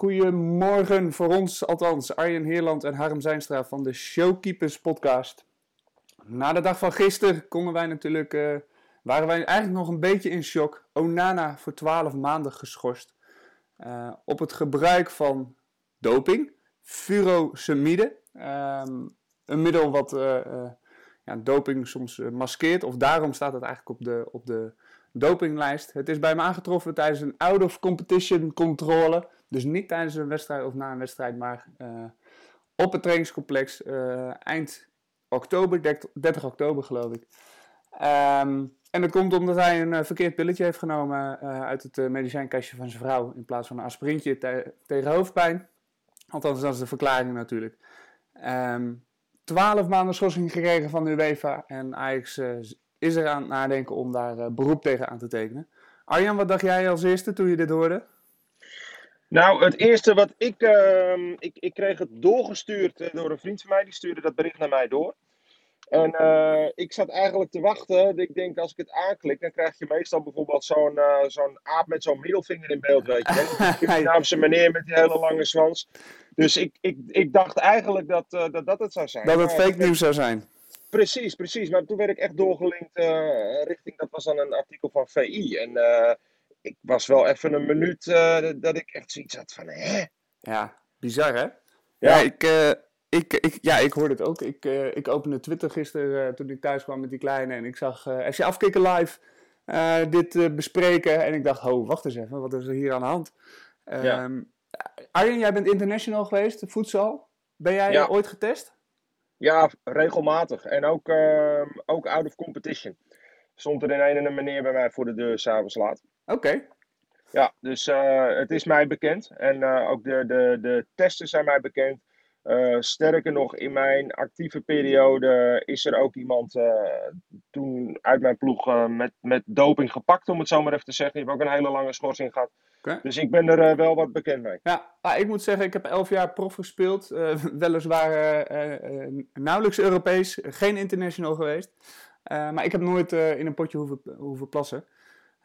Goedemorgen voor ons, althans Arjen Heerland en Harm Zijnstra van de Showkeepers podcast. Na de dag van gisteren konden wij natuurlijk, uh, waren wij eigenlijk nog een beetje in shock. Onana voor 12 maanden geschorst uh, op het gebruik van doping, furosemide. Um, een middel wat uh, ja, doping soms maskeert, of daarom staat het eigenlijk op de, op de dopinglijst. Het is bij hem aangetroffen tijdens een out-of-competition controle. Dus niet tijdens een wedstrijd of na een wedstrijd, maar uh, op het trainingscomplex uh, eind oktober, 30 oktober geloof ik. Um, en dat komt omdat hij een uh, verkeerd pilletje heeft genomen uit het medicijnkastje van zijn vrouw. In plaats van een aspirintje te tegen hoofdpijn. Althans, dat is de verklaring natuurlijk. Um, 12 maanden schorsing gekregen van de UEFA. En Ajax is er aan het nadenken om daar beroep tegen aan te tekenen. Arjan, wat dacht jij als eerste toen je dit hoorde? Nou, het eerste wat ik, uh, ik. Ik kreeg het doorgestuurd uh, door een vriend van mij, die stuurde dat bericht naar mij door. En uh, ik zat eigenlijk te wachten. Ik denk, als ik het aanklik, dan krijg je meestal bijvoorbeeld zo'n uh, zo'n aap met zo'n middelvinger in beeld, weet je. Die Surinaamse meneer met die hele lange zwans. Dus ik, ik, ik dacht eigenlijk dat, dat dat het zou zijn. Dat het fake nieuws zou zijn. Precies, precies. Maar toen werd ik echt doorgelinkt richting, dat was dan een artikel van VI. En ik was wel even een minuut uh, dat ik echt zoiets had van, hè? Ja, bizar hè? Ja, ja ik, uh, ik, ik, ja, ik hoorde het ook. Ik, uh, ik opende Twitter gisteren toen ik thuis kwam met die kleine en ik zag FC Afkikken live dit bespreken. En ik dacht, ho, wacht eens even, wat is er hier aan de hand? Ja. Um, Arjen, jij bent international geweest, voedsel. Ben jij ja. ooit getest? Ja, regelmatig. En ook, ehm, ook out of competition. Stond er in een en een meneer bij mij voor de deur s'avonds laat. Oké. Ja, dus uh, het is mij bekend. En uh, ook de, de, de testen zijn mij bekend. Uh, sterker nog, in mijn actieve periode is er ook iemand toen uit mijn ploeg met, met doping gepakt, om het zo maar even te zeggen. Die heeft ook een hele lange schorsing gehad. Okay. Dus ik ben er wel wat bekend mee. Ja, ik moet zeggen, ik heb elf jaar prof gespeeld. weliswaar nauwelijks Europees, geen international geweest. maar ik heb nooit in een potje hoeven, hoeven plassen.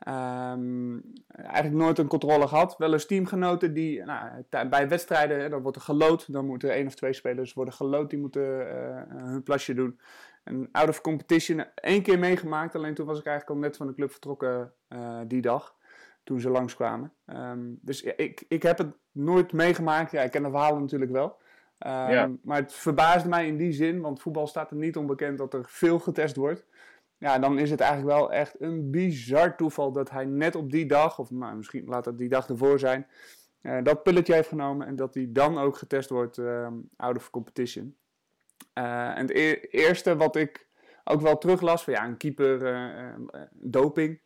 Um, eigenlijk nooit een controle gehad. Wel eens teamgenoten die nou, bij wedstrijden, dan wordt er gelood. Dan moeten één of twee spelers worden gelood, die moeten uh, hun plasje doen. En out of competition één keer meegemaakt. Alleen toen was ik eigenlijk al net van de club vertrokken uh, die dag. Toen ze langskwamen. Um, dus ja, ik, ik heb het nooit meegemaakt. Ja, ik ken de verhalen natuurlijk wel. Um, ja. Maar het verbaasde mij in die zin, want voetbal staat er niet onbekend dat er veel getest wordt ja, dan is het eigenlijk wel echt een bizar toeval dat hij net op die dag, of nou, misschien laat het die dag ervoor zijn, uh, dat pilletje heeft genomen en dat hij dan ook getest wordt uh, out of competition. Uh, en het e eerste wat ik ook wel teruglas, van ja, een keeper, doping,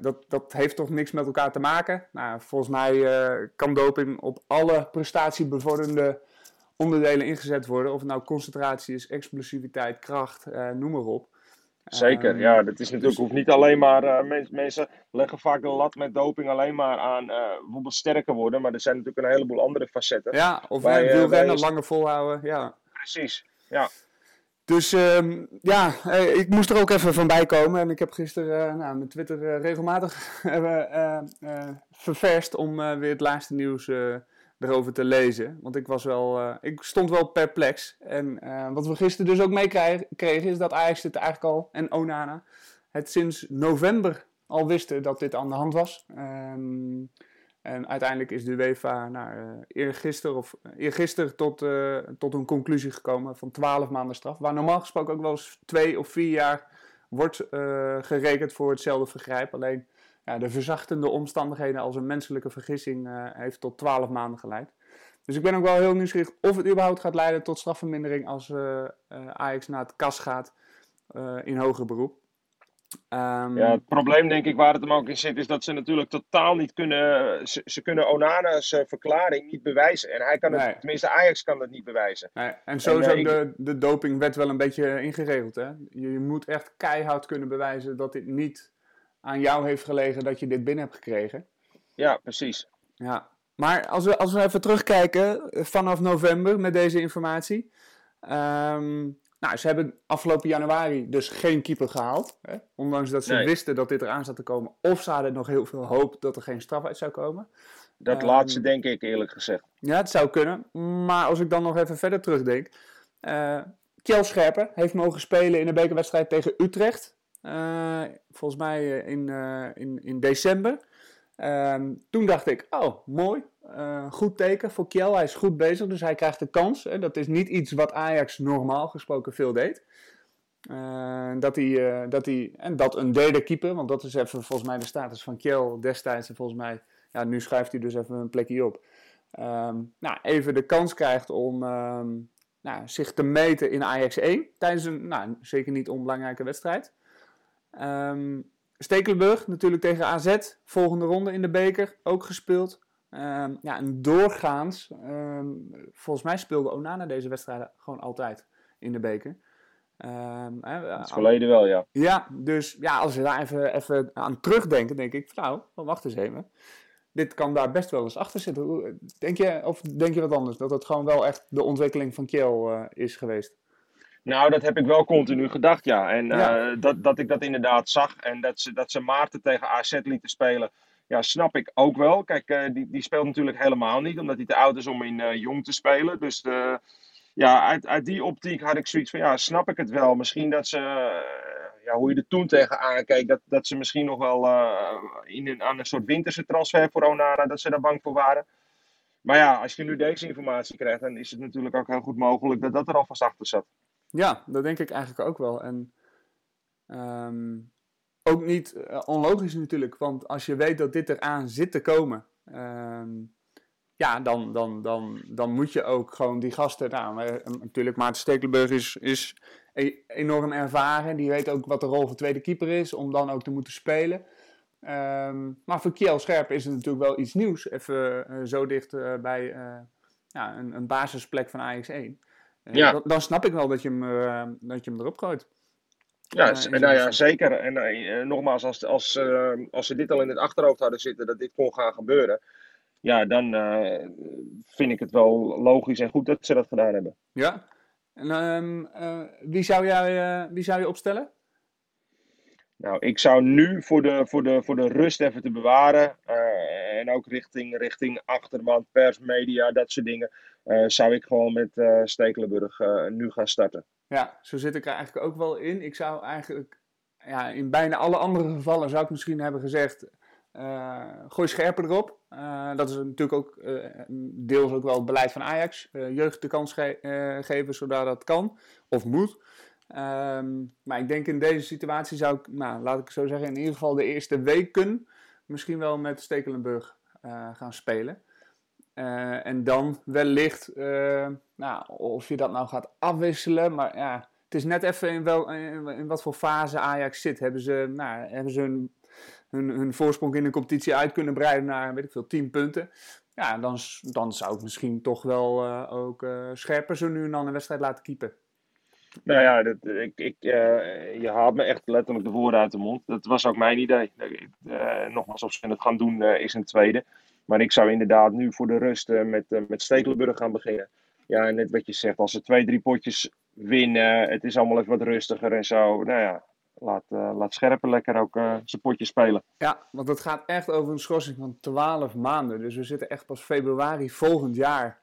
dat, dat heeft toch niks met elkaar te maken? Nou, volgens mij kan doping op alle prestatiebevorderende onderdelen ingezet worden. Of het nou concentratie is, explosiviteit, kracht, uh, noem maar op. Zeker, ja. Dat is natuurlijk dus, hoeft niet alleen maar. Uh, mens, mensen leggen vaak de lat met doping alleen maar aan uh, bijvoorbeeld sterker worden. Maar er zijn natuurlijk een heleboel andere facetten. Ja, of waar, uh, wielrennen, langer volhouden. Ja. Precies, ja. Dus um, ja, ik moest er ook even van bij komen. En ik heb gisteren nou, mijn Twitter regelmatig ververst om weer het laatste nieuws erover te lezen. Want ik was wel, uh, ik stond wel perplex. En uh, wat we gisteren dus ook meekregen is dat Ajax het eigenlijk al, en Onana, het sinds november al wisten dat dit aan de hand was. Um, en uiteindelijk is de UEFA nou, uh, eergisteren, of, eergisteren tot, tot een conclusie gekomen van 12 maanden straf. Waar normaal gesproken ook wel eens twee of vier jaar wordt gerekend voor hetzelfde vergrijp. Alleen ja, de verzachtende omstandigheden als een menselijke vergissing uh, heeft tot 12 maanden geleid. Dus ik ben ook wel heel nieuwsgierig of het überhaupt gaat leiden tot strafvermindering als uh, uh, Ajax naar het kas gaat in hoger beroep. Um, ja, het probleem denk ik waar het hem ook in zit is dat ze natuurlijk totaal niet kunnen, ze, ze kunnen Onana's verklaring niet bewijzen. En hij kan het, nee. tenminste Ajax kan dat niet bewijzen. Nee. En zo is ook de, de dopingwet wel een beetje ingeregeld. Hè? Je, je moet echt keihard kunnen bewijzen dat dit niet aan jou heeft gelegen dat je dit binnen hebt gekregen. Ja, precies. Ja. Maar als we, als we even terugkijken eh, vanaf november met deze informatie. Um, nou, ze hebben afgelopen januari dus geen keeper gehaald. Hè? Ondanks dat ze nee. wisten dat dit eraan zat te komen. Of ze hadden nog heel veel hoop dat er geen straf uit zou komen. Dat Ehm, laatste denk ik eerlijk gezegd. Ja, het zou kunnen. Maar als ik dan nog even verder terugdenk. eh Kjell Scherpen heeft mogen spelen in een bekerwedstrijd tegen Utrecht. Eh, volgens mij eh, in, eh, in, in december. Ehm, toen dacht ik, oh, mooi. Goed teken voor Kjell. Hij is goed bezig, dus hij krijgt de kans. Hè. Dat is niet iets wat Ajax normaal gesproken veel deed. Dat hij, dat hij, en dat een derde keeper, want dat is even volgens mij de status van Kjell destijds. En volgens mij, ja, nu schuift hij dus even een plekje op. Ehm, nou, even de kans krijgt om ehm, nou, zich te meten in Ajax 1 tijdens een nou, zeker niet onbelangrijke wedstrijd. Ehm Stekelenburg natuurlijk tegen AZ, volgende ronde in de beker, ook gespeeld. Ehm, ja, en doorgaans, ehm, volgens mij speelde Onana deze wedstrijden gewoon altijd in de beker. Ehm, hè, Het verleden wel, ja. ja, dus ja, als we daar even, even aan terugdenken, denk ik, nou, oh, wacht eens even. Dit kan daar best wel eens achter zitten. Denk je, of denk je wat anders? Dat het gewoon wel echt de ontwikkeling van Kiel eh, is geweest? Nou, dat heb ik wel continu gedacht, ja. En Ja. eh, dat, dat ik dat inderdaad zag en dat ze, dat ze Maarten tegen AZ lieten spelen, ja, snap ik ook wel. Kijk, eh, die, die speelt natuurlijk helemaal niet, omdat hij te oud is om in eh, jong te spelen. Dus ja, uit, uit die optiek had ik zoiets van, ja, snap ik het wel. Misschien dat ze, ja, hoe je er toen tegen aankeek, dat, dat ze misschien nog wel in een, aan een soort winterse transfer voor Onana, dat ze daar bang voor waren. Maar ja, als je nu deze informatie krijgt, dan is het natuurlijk ook heel goed mogelijk dat dat er alvast achter zat. Ja, dat denk ik eigenlijk ook wel. En ehm, ook niet eh, onlogisch natuurlijk, want als je weet dat dit eraan zit te komen, ehm, ja, dan, dan, dan, dan moet je ook gewoon die gasten. Nou, natuurlijk, Maarten Stekelenburg is, is e- enorm ervaren. Die weet ook wat de rol van tweede keeper is, om dan ook te moeten spelen. Ehm, maar voor Kiel Scherp is het natuurlijk wel iets nieuws. Even eh, zo dicht bij ja, een, een basisplek van Ajax 1. Eh, Ja. dan, dan snap ik wel dat je hem, eh, dat je hem erop gooit. Ja, Eh, nou ja, zeker. En eh, nogmaals, als, als, als ze dit al in het achterhoofd hadden zitten, dat dit kon gaan gebeuren, ja, dan vind ik het wel logisch en goed dat ze dat gedaan hebben. Ja. En ehm, eh, wie, zou jij, wie zou je opstellen? Nou, ik zou nu voor de, voor de, voor de rust even te bewaren, en ook richting, richting achterban, pers, media, dat soort dingen, eh, zou ik gewoon met eh Stekelenburg eh, nu gaan starten. Ja, zo zit ik er eigenlijk ook wel in. Ik zou eigenlijk, ja, in bijna alle andere gevallen zou ik misschien hebben gezegd, gooi scherper erop. Dat is natuurlijk ook deels ook wel het beleid van Ajax. Jeugd de kans ge- geven zodat dat kan of moet. Ehm, maar ik denk in deze situatie zou ik, nou, laat ik zo zeggen, in ieder geval de eerste weken misschien wel met Stekelenburg eh, gaan spelen. Eh, en dan wellicht, eh, nou, of je dat nou gaat afwisselen, maar ja, het is net even in, wel, in, wat voor fase Ajax zit. Hebben ze, nou, hebben ze hun, hun, hun voorsprong in de competitie uit kunnen breiden naar, weet ik veel, 10 punten? Ja, dan, dan zou ik misschien toch wel ook scherper zo nu en dan een wedstrijd laten keepen. Nou ja, dat, ik, ik, eh, je haalt me echt letterlijk de woorden uit de mond. Dat was ook mijn idee. Eh, nogmaals, of ze het gaan doen eh, is een tweede. Maar ik zou inderdaad nu voor de rust met, met Stekelenburg gaan beginnen. Ja, en net wat je zegt, als ze twee, drie potjes winnen, het is allemaal even wat rustiger en zo. Nou ja, laat, laat Scherpen lekker ook zijn potje spelen. Ja, want het gaat echt over een schorsing van 12 maanden. Dus we zitten echt pas februari volgend jaar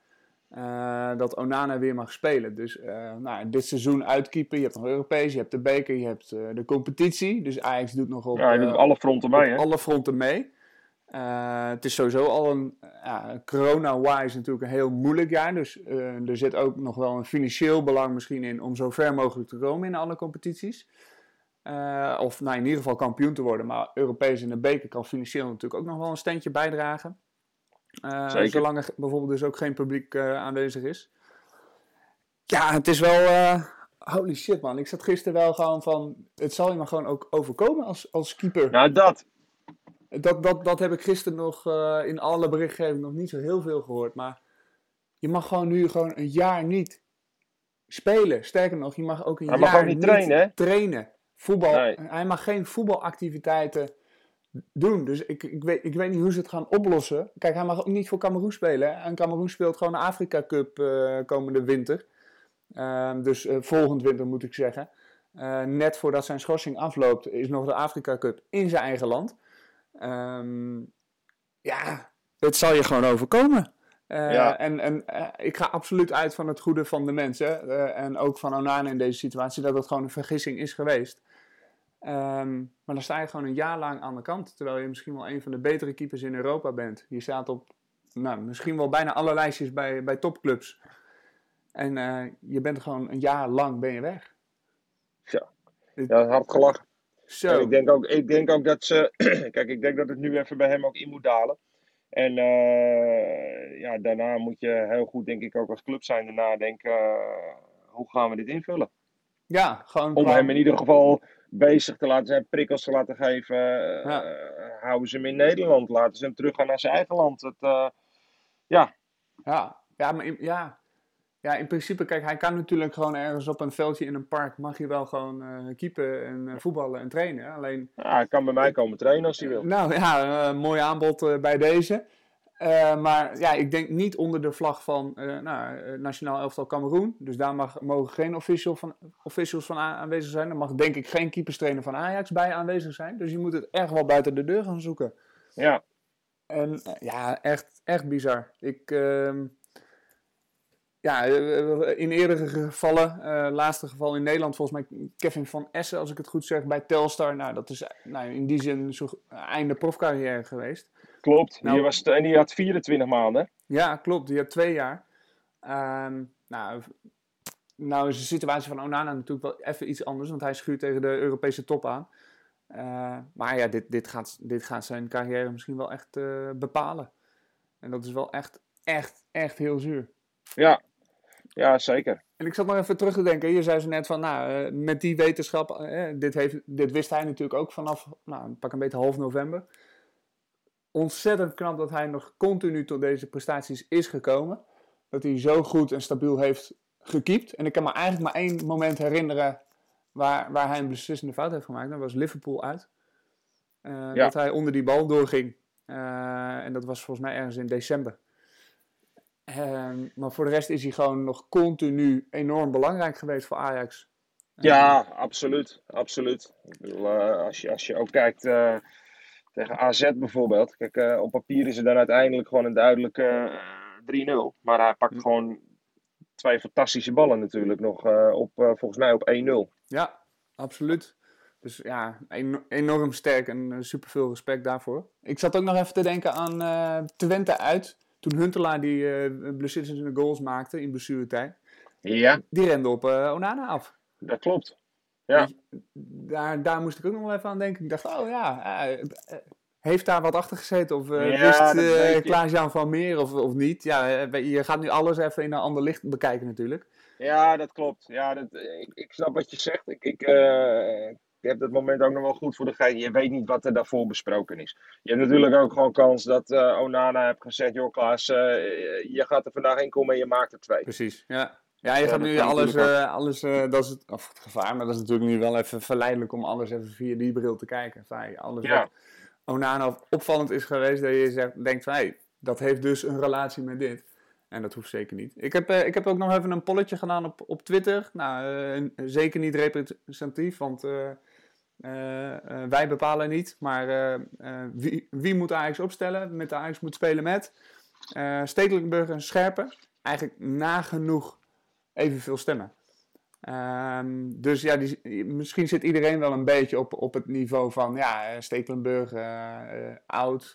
eh, dat Onana weer mag spelen. Dus eh, nou, dit seizoen uitkeepen. Je hebt nog Europees, je hebt de beker, je hebt eh, de competitie. Dus Ajax doet nog op, Ja, hij doet op alle fronten mee, hè? alle fronten mee. Het is sowieso al een, corona-wise natuurlijk een heel moeilijk jaar. Dus er zit ook nog wel een financieel belang misschien in om zo ver mogelijk te komen in alle competities. Of nou, in ieder geval kampioen te worden. Maar Europees in de beker kan financieel natuurlijk ook nog wel een steentje bijdragen. Eh. Zolang er bijvoorbeeld dus ook geen publiek eh, aanwezig is. Ja, het is wel... eh, holy shit man, ik zat gisteren wel gewoon van... Het zal je maar gewoon ook overkomen als, als keeper. Nou, dat. Dat, dat, dat heb ik gisteren nog in alle berichtgeving nog niet zo heel veel gehoord. Maar je mag gewoon nu gewoon een jaar niet spelen. Sterker nog, je mag ook een Hij jaar mag ook niet trainen. Voetbal, Nee. Hij mag geen voetbalactiviteiten doen. Dus ik, ik, weet, ik weet niet hoe ze het gaan oplossen. Kijk, hij mag ook niet voor Cameroen spelen. hè. En Cameroen speelt gewoon de Afrika Cup eh, komende winter. Ehm, dus eh, volgend winter moet ik zeggen. Eh, net voordat zijn schorsing afloopt, is nog de Afrika Cup in zijn eigen land. Ehm, ja, het zal je gewoon overkomen. Ja. En, en ik ga absoluut uit van het goede van de mensen. en ook van Onana in deze situatie. Dat het gewoon een vergissing is geweest. Ehm, maar dan sta je gewoon een jaar lang aan de kant. Terwijl je misschien wel een van de betere keepers in Europa bent. Je staat op nou, misschien wel bijna alle lijstjes bij, bij topclubs. En eh, je bent gewoon een jaar lang ben je weg. Ja, hard gelachen. En Zo. ik denk ook, ik denk ook dat ze. Kijk, ik denk dat het nu even bij hem ook in moet dalen. En eh, ja, daarna moet je heel goed, denk ik, ook als club zijn nadenken. eh, hoe gaan we dit invullen? Ja, gewoon Om hem in ieder geval bezig te laten zijn, prikkels te laten geven. eh, Ja. houden ze hem in Nederland, laten ze hem teruggaan naar zijn eigen land. Het, eh, ja, Ja, ja, maar in, ja. ja, in principe, kijk, hij kan natuurlijk gewoon ergens op een veldje in een park, mag hij wel gewoon eh keepen en voetballen en trainen. Alleen, ja, hij kan bij mij komen trainen als hij wil. nou ja, mooi aanbod bij deze. Eh, maar ja, ik denk niet onder de vlag van eh, nou, eh, Nationaal Elftal Cameroen. Dus daar mag, mogen geen official van, officials van aanwezig zijn. Er mag denk ik geen keeperstrainer van Ajax bij aanwezig zijn. Dus je moet het echt wel buiten de deur gaan zoeken. Ja, En ja, echt, echt bizar. Ik, ehm, ja, in eerdere gevallen, laatste geval in Nederland, volgens mij Kevin van Essen, als ik het goed zeg, bij Telstar. Nou, dat is nou, in die zin zo'n einde profcarrière geweest. Klopt. Nou- die was, en die had 24 maanden. Ja, klopt. Die had twee jaar. Ehm, nou, nou is de situatie van Onana natuurlijk wel even iets anders, want hij schuurt tegen de Europese top aan. Eh, maar ja, dit, dit, gaat, dit gaat zijn carrière misschien wel echt eh, bepalen. En dat is wel echt, echt, echt heel zuur. Ja, ja zeker. En ik zat nog even terug te denken. Je zei zo net van, nou, eh, met die wetenschap, dit, heeft, dit wist hij natuurlijk ook vanaf, nou, pak een beetje half november. Ontzettend knap dat hij nog continu tot deze prestaties is gekomen. Dat hij zo goed en stabiel heeft gekiept. En ik kan me eigenlijk maar één moment herinneren waar, waar hij een beslissende fout heeft gemaakt. Dat was Liverpool uit. Eh, Ja. Dat hij onder die bal doorging. Eh, en dat was volgens mij ergens in december. Ehm, maar voor de rest is hij gewoon nog continu enorm belangrijk geweest voor Ajax. Ja, absoluut. absoluut. Ik bedoel, eh, als, je, als je ook kijkt tegen AZ bijvoorbeeld. Kijk, eh, op papier is het dan uiteindelijk gewoon een duidelijke eh, 3-0. Maar hij pakt Hm. gewoon twee fantastische ballen natuurlijk nog eh, op, eh, volgens mij op 1-0. Ja, absoluut. Dus ja, eno- enorm sterk en uh, super veel respect daarvoor. Ik zat ook nog even te denken aan eh, Twente uit. Toen Huntelaar die eh blessures in de goals maakte in blessuretijd. Ja, Die rende op eh, Onana af. dat klopt. Ja. Daar, daar moest ik ook nog wel even aan denken. Ik dacht, oh ja, eh, eh, heeft daar wat achter gezeten? Of eh, Ja, wist. Klaas-Jan van Meer of, of niet? Ja, je gaat nu alles even in een ander licht bekijken natuurlijk. Ja, dat klopt. Ja, dat, ik, ik snap wat je zegt. Ik, ik, eh, ik heb dat moment ook nog wel goed voor de geest. Je weet niet wat er daarvoor besproken is. Je hebt natuurlijk ook gewoon kans dat Onana heeft gezegd: joh, Klaas, je gaat er vandaag in komen en je maakt er twee. Precies, ja. Ja, je Ja, gaat nu alles, eh, alles eh, dat is het, of het gevaar, maar dat is natuurlijk nu wel even verleidelijk om alles even via die bril te kijken. Alles Ja. wat Onana opvallend is geweest, dat je zegt, denkt van, hey, dat heeft dus een relatie met dit. En dat hoeft zeker niet. Ik heb, eh, ik heb ook nog even een polletje gedaan op, op Twitter. Nou, eh, zeker niet representatief, want eh, eh, eh, wij bepalen niet. Maar eh, eh, wie, wie moet Ajax opstellen? Met de Ajax moet spelen met eh Stekelenburg en Scherpen. Eigenlijk nagenoeg evenveel stemmen. Ehm, dus ja, die, misschien zit iedereen wel een beetje op, op het niveau van ja, eh, Stekelenburg, eh, eh, oud.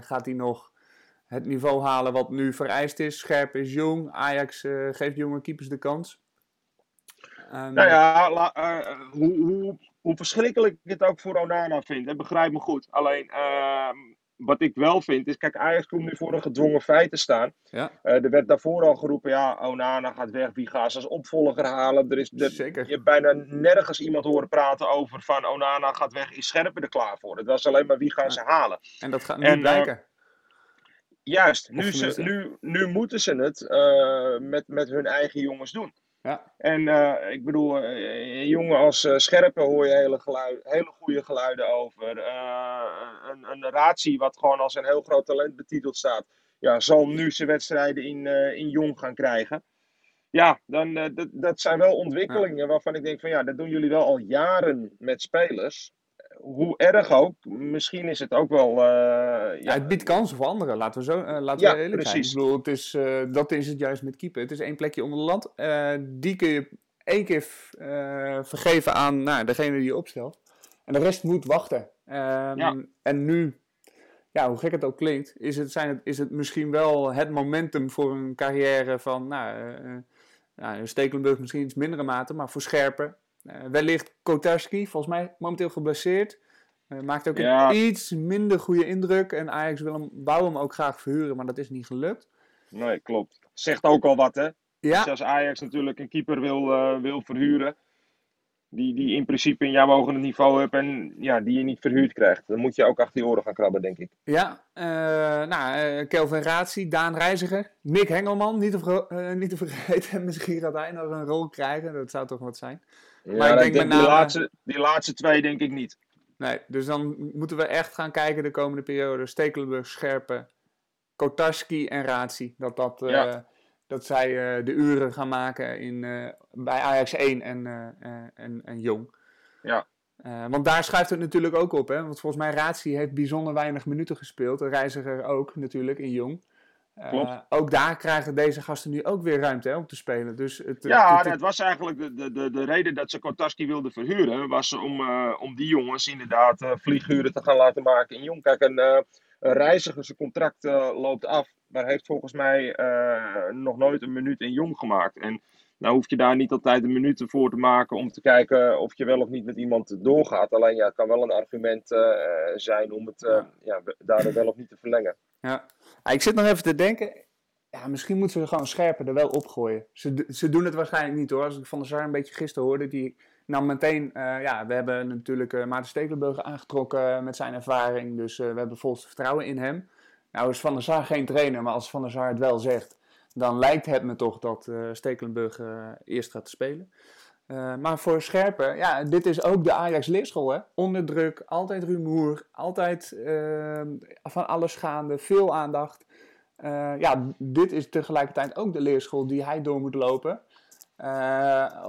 gaat hij nog het niveau halen wat nu vereist is? Scherp is jong. Ajax geeft jonge keepers de kans. Ehm, Nou ja, hoe, hoe, hoe verschrikkelijk ik het ook voor Onana vind, hè, begrijp me goed. Alleen, ehm, wat ik wel vind, is, kijk, Ajax komt nu voor een gedwongen feit te staan. Ja, Eh, er werd daarvoor al geroepen, ja, Onana gaat weg, wie gaat ze als opvolger halen? Er is, er- Zeker. Je hebt bijna nergens iemand horen praten over van Onana gaat weg, is Scherpen er klaar voor? Het was alleen maar wie gaan ze halen? en dat gaat nu En, eh, blijken. Juist, nu, ze, nu, nu moeten ze het eh, met, met hun eigen jongens doen. Ja, En eh, ik bedoel, eh, een jongen als eh, Scherpen hoor je hele, geluid, hele goede geluiden over. Eh, een, een Ratie, wat gewoon als een heel groot talent betiteld staat, ja, zal nu zijn wedstrijden in, eh, in jong gaan krijgen. Ja, dan, eh, dat, dat zijn wel ontwikkelingen waarvan ik denk van ja, dat doen jullie wel al jaren met spelers. Hoe erg ook, misschien is het ook wel. ja, ja, het biedt kansen voor anderen, laten we, zo, laten ja, we eerlijk precies. zijn. Ik bedoel, het is, dat is het juist met keeper. Het is één plekje onder de land. die kun je één keer vergeven aan nou, degene die je opstelt. En de rest moet wachten. Um, En nu ja, hoe gek het ook klinkt, is het, zijn het, is het misschien wel het momentum voor een carrière van, nou, nou Stekelenburg misschien iets mindere mate, maar voor Scherpen. Uh, wellicht Kotarski, volgens mij momenteel geblesseerd. Uh, maakt ook een iets minder goede indruk. En Ajax wil hem, wou hem ook graag verhuren, maar dat is niet gelukt. Nee, klopt. Zegt ook al wat, hè? Ja. Dus als Ajax natuurlijk een keeper wil, wil verhuren, die, die in principe in jouw ogen het niveau hebt en ja, die je niet verhuurd krijgt. Dan moet je ook achter je oren gaan krabben, denk ik. Ja, uh, nou, uh, Kelvin Ratie, Daan Reiziger, Nick Hengelman, niet te, uh, niet te vergeten. Misschien gaat hij nog een rol krijgen, dat zou toch wat zijn. Ja, maar ik denk, denk die, laatste, die laatste twee denk ik niet. Nee, dus dan moeten we echt gaan kijken de komende periode. Stekelenburg, Scherpen, Kotarski en Ratie. Dat dat... Ja dat zij de uren gaan maken in, bij Ajax 1 en, uh, en, en Jong. Ja. want daar schuift het natuurlijk ook op. Hè? Want volgens mij Ratie heeft bijzonder weinig minuten gespeeld. De reiziger ook natuurlijk in Jong. Klopt. ook daar krijgen deze gasten nu ook weer ruimte hè, om te spelen. Dus het, ja, het, het, het, was eigenlijk de, de, de, de reden dat ze Kotaski wilden verhuren. Was om, om die jongens inderdaad vlieguren te gaan laten maken in Jong. Kijk, een, een reiziger, zijn contract loopt af maar heeft volgens mij nog nooit een minuut in jong gemaakt. En nou hoef je daar niet altijd een minuut voor te maken om te kijken of je wel of niet met iemand doorgaat. Alleen ja, het kan wel een argument uh, zijn om het uh, ja, daardoor wel of niet te verlengen. Ja, ik zit nog even te denken. Ja, misschien moeten ze gewoon scherper er wel opgooien. Ze, ze doen het waarschijnlijk niet hoor. Als ik van de Sar een beetje gisteren hoorde, die nou meteen, ja, we hebben natuurlijk Maarten Stekelenburg aangetrokken met zijn ervaring. Dus we hebben volgens vertrouwen in hem. Nou is Van der Sar geen trainer, maar als Van der Sar het wel zegt, dan lijkt het me toch dat uh, Stekelenburg uh, eerst gaat spelen. Uh, maar voor Scherpen, ja, dit is ook de Ajax leerschool, hè. Onder druk, altijd rumoer, altijd van alles gaande, veel aandacht. ja, dit is tegelijkertijd ook de leerschool die hij door moet lopen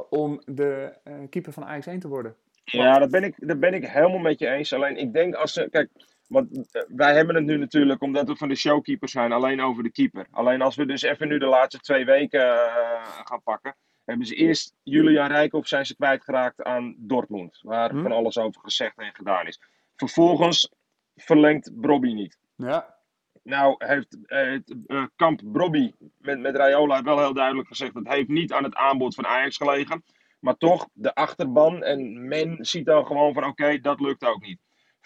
om de keeper van Ajax 1 te worden. Ja, dat ben, ik, dat ben ik helemaal met je eens. Alleen ik denk als ze, kijk, want eh, wij hebben het nu natuurlijk, omdat we van de showkeepers zijn, alleen over de keeper. Alleen als we dus even nu de laatste twee weken uh, gaan pakken, hebben ze eerst Julian Rijkoff zijn ze kwijtgeraakt aan Dortmund. Waar hm. van alles over gezegd en gedaan is. Vervolgens verlengt Brobby niet. Ja. Nou heeft het uh, kamp Brobby met, met Raiola wel heel duidelijk gezegd, dat heeft niet aan het aanbod van Ajax gelegen. Maar toch, de achterban en men ziet dan gewoon van oké, dat lukt ook niet.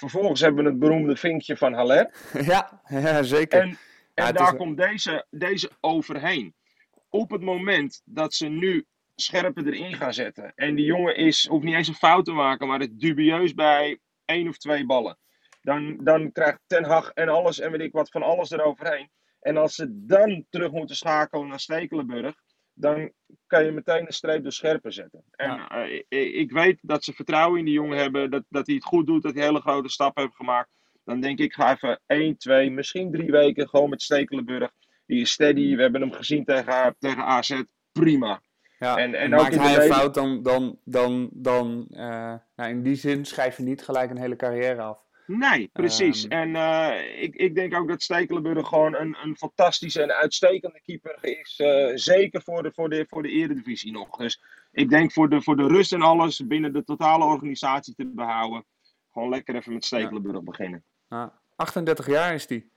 Vervolgens hebben we het beroemde vinkje van Haller. Ja, ja zeker. En, en daar komt deze, deze overheen. Op het moment dat ze nu scherper erin gaan zetten. En die jongen is, hoeft niet eens een fout te maken, maar het dubieus bij één of twee ballen. Dan, dan krijgt Ten Hag en alles en weet ik wat van alles eroverheen. En als ze dan terug moeten schakelen naar Stekelenburg dan kan je meteen een streep door scherper zetten. En uh, ik weet dat ze vertrouwen in die jongen hebben, dat, dat hij het goed doet, dat hij hele grote stappen heeft gemaakt. Dan denk ik, ga even 1, 2, misschien drie weken gewoon met Stekelenburg. Die is steady, we hebben hem gezien tegen, tegen AZ, prima. Ja, en, en, maakt hij een fout, dan, dan, dan, dan uh, nou in die zin schrijf je niet gelijk een hele carrière af. Nee, precies. Um, en uh, ik, ik denk ook dat Stekelenburg gewoon een, een fantastische en uitstekende keeper is. Uh, zeker voor de, voor, de, voor de eredivisie nog. Dus ik denk voor de, voor de rust en alles binnen de totale organisatie te behouden. Gewoon lekker even met Stekelenburg ja. beginnen. Ja, 38 jaar is die.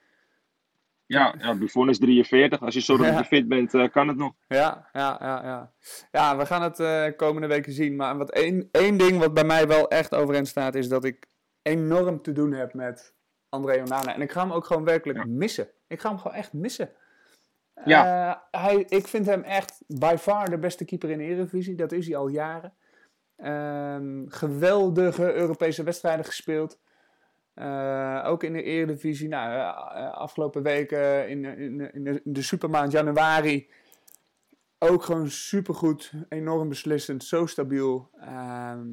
Ja, ja Buffon is 43. Als je zo ja. fit bent, uh, kan het nog. Ja, ja, ja, ja. ja we gaan het uh, komende weken zien. Maar wat één, één ding wat bij mij wel echt overeind staat, is dat ik enorm te doen heb met André Onana. En ik ga hem ook gewoon werkelijk missen. Ik ga hem gewoon echt missen. Ja. Uh, hij, ik vind hem echt by far de beste keeper in de Eredivisie. Dat is hij al jaren. Uh, geweldige Europese wedstrijden gespeeld. Uh, ook in de Eredivisie. Nou, uh, afgelopen weken in, in, in, de, in, de, supermaand januari. Ook gewoon supergoed. Enorm beslissend. Zo stabiel. Ehm,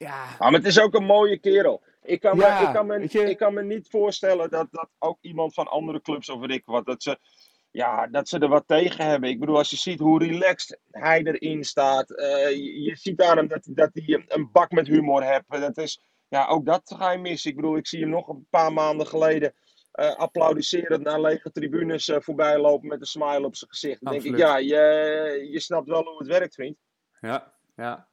ja. Maar het is ook een mooie kerel. Ik kan, me, ik kan, me, ik kan me niet voorstellen dat, dat ook iemand van andere clubs of ik wat, dat ze, ja, dat ze er wat tegen hebben. Ik bedoel, als je ziet hoe relaxed hij erin staat. Uh, je, je, ziet aan hem dat, dat hij een bak met humor heeft. Dat is, ja, ook dat ga je missen. Ik bedoel, ik zie hem nog een paar maanden geleden uh, applaudisserend naar lege tribunes uh, voorbij lopen met een smile op zijn gezicht. Dan denk ik, ja, je, je snapt wel hoe het werkt, vriend. Ja, ja.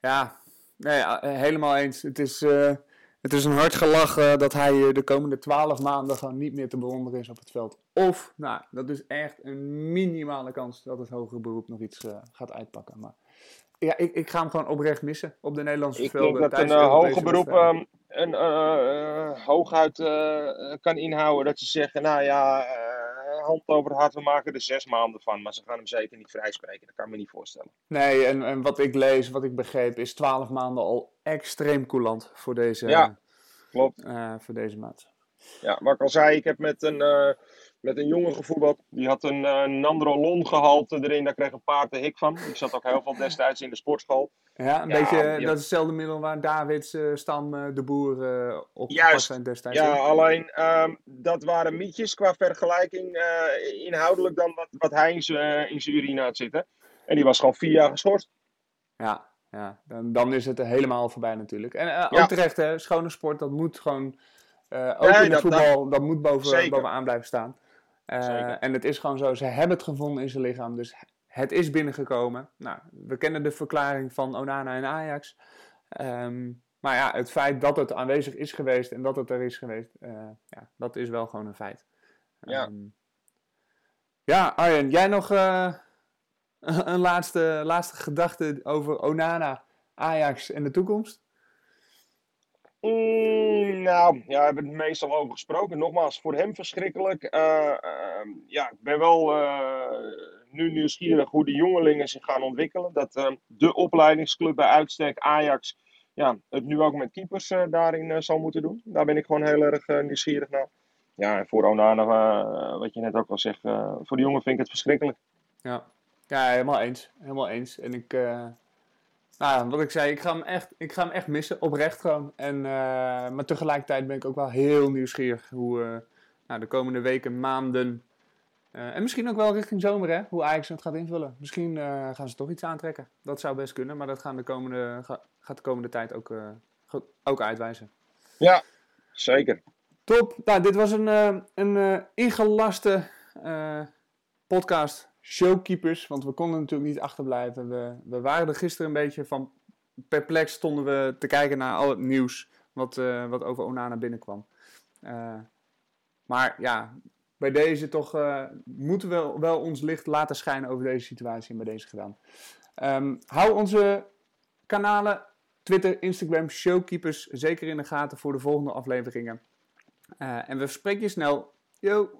Ja, nee, helemaal eens. Het is, uh, het is een hard gelach dat hij de komende twaalf maanden gewoon niet meer te bewonderen is op het veld. Of, nou, dat is echt een minimale kans dat het hogere beroep nog iets gaat uitpakken. Maar ja, ik, ik ga hem gewoon oprecht missen op de Nederlandse ik velden. Ik denk dat een hoger beroep um, een, hooguit kan inhouden. Dat ze zeggen, nou ja, hand over het hart, we maken er zes maanden van. Maar ze gaan hem zeker niet vrijspreken. Dat kan ik me niet voorstellen. Nee, en, en wat ik lees, wat ik begreep, is twaalf maanden al extreem coulant voor deze, ja, klopt. voor deze maand. Ja, wat ik al zei, ik heb met een met een jongen gevoetbald. Die had een uh, nandrolon gehalte erin. Daar kreeg een paard de hik van. Die zat ook heel veel destijds in de sportschool. Ja, een beetje, dat is hetzelfde middel waar Davids uh, Stam uh, de Boer uh, op Juist. zijn destijds. Ja, alleen um, dat waren mietjes qua vergelijking inhoudelijk dan wat, wat hij in zijn urine had zitten. En die was gewoon vier jaar geschorst. Ja, ja. Dan, dan is het helemaal voorbij natuurlijk. En ook ja. terecht, hè, schone sport, dat moet gewoon, ook nee, in het voetbal, dat, dat moet boven, bovenaan blijven staan. Uh, en het is gewoon zo, ze hebben het gevonden in zijn lichaam, dus het is binnengekomen. Nou, we kennen de verklaring van Onana en Ajax. Um, maar ja, het feit dat het aanwezig is geweest en dat het er is geweest, uh, ja, dat is wel gewoon een feit. Ja, um, ja Arjen, jij nog uh, een laatste, laatste gedachte over Onana, Ajax en de toekomst? Mm, nou, ja, we hebben het meestal over gesproken. Nogmaals, voor hem verschrikkelijk. Uh, uh, ja, ik ben wel uh, nu nieuwsgierig hoe de jongelingen zich gaan ontwikkelen. Dat ehm, de opleidingsclub bij uitstek, Ajax, ja, het nu ook met keepers daarin zal moeten doen. Daar ben ik gewoon heel erg nieuwsgierig naar. Ja, en voor Onana, wat je net ook al zegt, voor de jongen vind ik het verschrikkelijk. Ja, ja helemaal eens. Helemaal eens. En ik nou, wat ik zei, ik ga hem echt, ik ga hem echt missen, oprecht gewoon. En, uh, maar tegelijkertijd ben ik ook wel heel nieuwsgierig hoe uh, nou, de komende weken, maanden uh, en misschien ook wel richting zomer, hè, hoe Ajax het gaat invullen. Misschien gaan ze toch iets aantrekken. Dat zou best kunnen, maar dat gaan de komende, ga, gaat de komende tijd ook, ook uitwijzen. Ja, zeker. Top. Nou, dit was een, een ingelaste podcast showkeepers, want we konden natuurlijk niet achterblijven. We, we waren er gisteren een beetje van perplex, stonden we te kijken naar al het nieuws wat, uh, wat over Onana binnenkwam. Uh, maar ja, bij deze toch uh, moeten we wel ons licht laten schijnen over deze situatie en bij deze gedaan. Um, hou onze kanalen, Twitter, Instagram, Showkeepers zeker in de gaten voor de volgende afleveringen. en we spreken je snel. Yo!